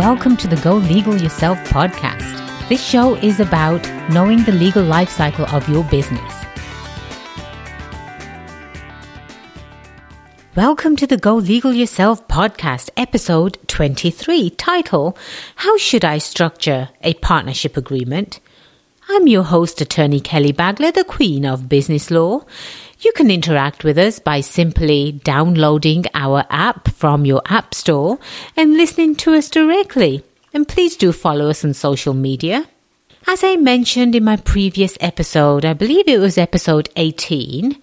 the Go Legal Yourself podcast. This show is about knowing the legal life cycle of your business. Welcome to the Go Legal Yourself podcast, episode 23, title How Should I Structure a Partnership Agreement? I'm your host, attorney Kelly Bagla, the Queen of Business Law. You can interact with us by simply downloading our app from your app store and listening to us directly. And please do follow us on social media. As I mentioned in my previous episode, I believe it was episode 18,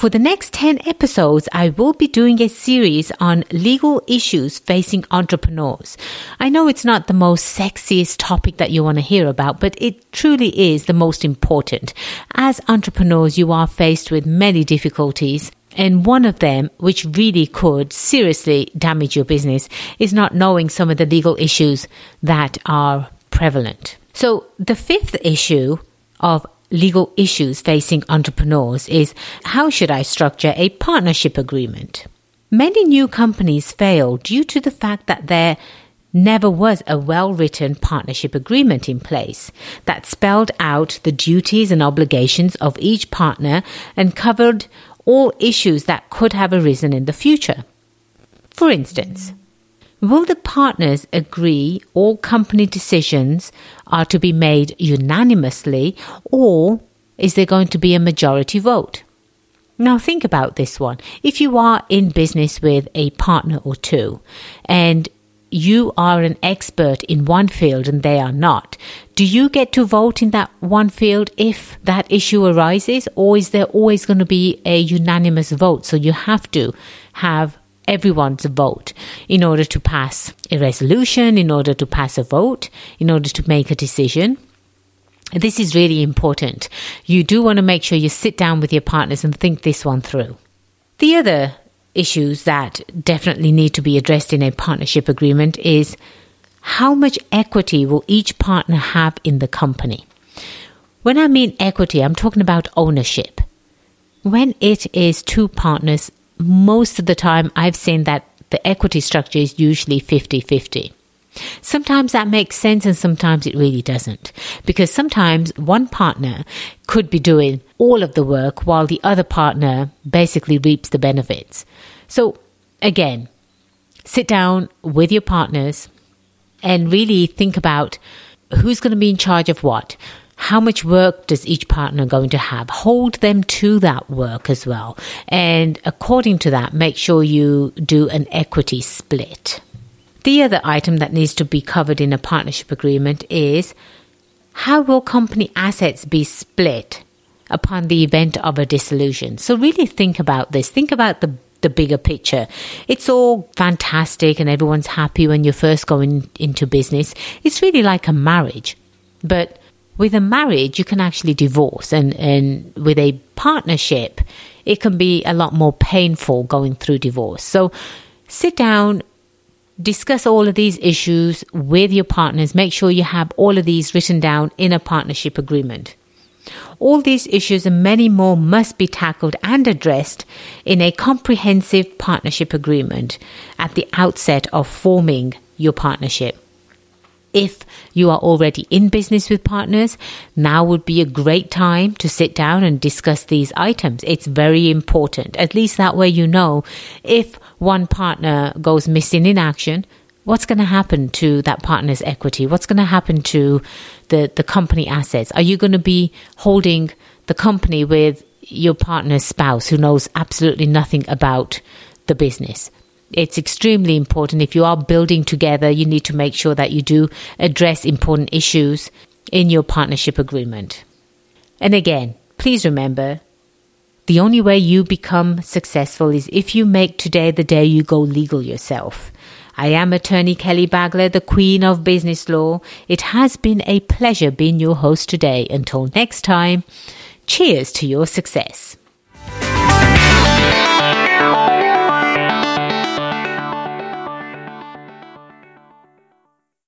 for the next 10 episodes, I will be doing a series on legal issues facing entrepreneurs. I know it's not the most sexiest topic that you want to hear about, but it truly is the most important. As entrepreneurs, you are faced with many difficulties. And one of them, which really could seriously damage your business, is not knowing some of the legal issues that are prevalent. So the fifth issue of legal issues facing entrepreneurs is how should I structure a partnership agreement? Many new companies fail due to the fact that there never was a well written partnership agreement in place that spelled out the duties and obligations of each partner and covered all issues that could have arisen in the future. For instance, Will the partners agree all company decisions are to be made unanimously, or is there going to be a majority vote? Now, think about this one. If you are in business with a partner or two and you are an expert in one field and they are not, do you get to vote in that one field if that issue arises, or is there always going to be a unanimous vote? So you have to have everyone's vote in order to pass a resolution, in order to pass a vote, in order to make a decision. This is really important. You do want to make sure you sit down with your partners and think this one through. The other issues that definitely need to be addressed in a partnership agreement is how much equity will each partner have in the company? When I mean equity, I'm talking about ownership. When it is two partners most of the time I've seen that the equity structure is usually 50 50. Sometimes that makes sense and sometimes it really doesn't. Because sometimes one partner could be doing all of the work while the other partner basically reaps the benefits. So, again, sit down with your partners and really think about who's going to be in charge of what how much work does each partner going to have? Hold them to that work as well. And according to that, make sure you do an equity split. The other item that needs to be covered in a partnership agreement is how will company assets be split upon the event of a dissolution? So really think about this. Think about the the bigger picture. It's all fantastic and everyone's happy when you're first going into business. It's really like a marriage. But with a marriage, you can actually divorce, and, and with a partnership, it can be a lot more painful going through divorce. So sit down, discuss all of these issues with your partners. Make sure you have all of these written down in a partnership agreement. All these issues and many more must be tackled and addressed in a comprehensive partnership agreement at the outset of forming your partnership. If you are already in business with partners, now would be a great time to sit down and discuss these items. It's very important. At least that way you know if one partner goes missing in action, what's going to happen to that partner's equity? What's going to happen to the, the company assets? Are you going to be holding the company with your partner's spouse who knows absolutely nothing about the business? It's extremely important. If you are building together, you need to make sure that you do address important issues in your partnership agreement. And again, please remember the only way you become successful is if you make today the day you go legal yourself. I am attorney Kelly Bagla, the queen of business law. It has been a pleasure being your host today. Until next time, cheers to your success.